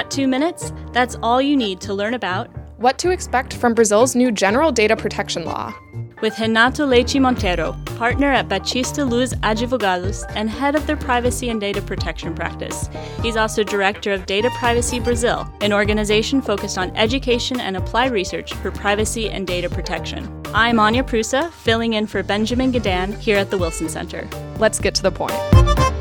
Got two minutes? That's all you need to learn about what to expect from Brazil's new General Data Protection Law. With Renato Leite Monteiro, partner at Baptista Luz Advogados and head of their privacy and data protection practice. He's also director of Data Privacy Brazil, an organization focused on education and applied research for privacy and data protection. I'm Anna Prusa, filling in for Benjamin Gedan here at the Wilson Center. Let's get to the point.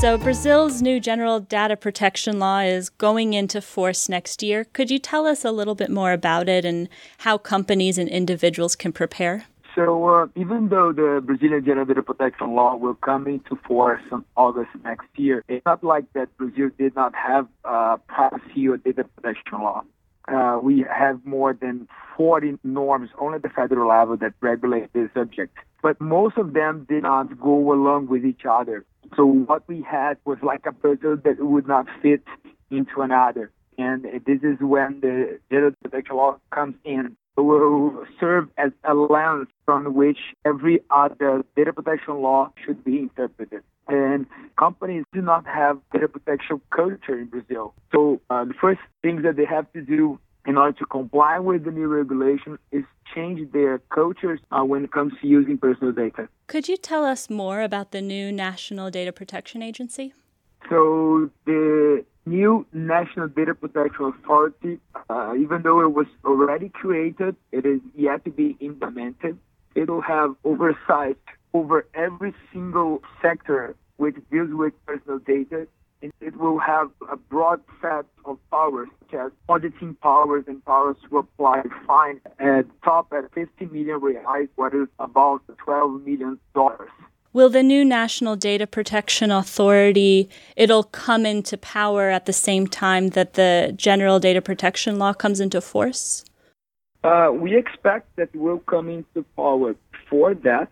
So, Brazil's new general data protection law is going into force next year. Could you tell us a little bit more about it and how companies and individuals can prepare? So, uh, even though the Brazilian General Data Protection Law will come into force on August next year, it's not like that Brazil did not have uh, privacy or data protection law. Uh, we have more than 40 norms only at the federal level that regulate this subject. But most of them did not go along with each other. So what we had was like a puzzle that would not fit into another. And this is when the data protection law comes in. It will serve as a lens from which every other data protection law should be interpreted. And companies do not have data protection culture in Brazil. So uh, the first things that they have to do in order to comply with the new regulation is change their cultures uh, when it comes to using personal data. Could you tell us more about the new National Data Protection Agency? So, the new National Data Protection Authority, uh, even though it was already created, it is yet to be implemented. It'll have oversight over every single sector which deals with personal data and it will have a broad set of powers, auditing powers and powers to apply fine at top at 50 million reais, what is about 12 million dollars. Will the new National Data Protection Authority it'll come into power at the same time that the General Data Protection Law comes into force? Uh, we expect that will come into power before that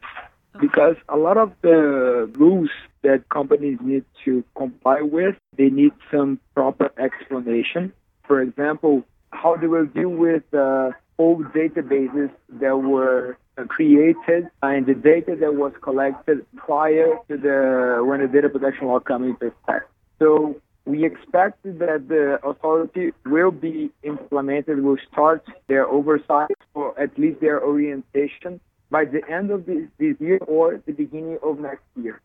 because a lot of the rules that companies need to comply with, they need some proper explanation. For example, how they will deal with uh, old databases that were created and the data that was collected prior to the when the data protection law came into effect. So we expect that the authority will be implemented, will start their oversight or at least their orientation by the end of this, this year or the beginning of next year.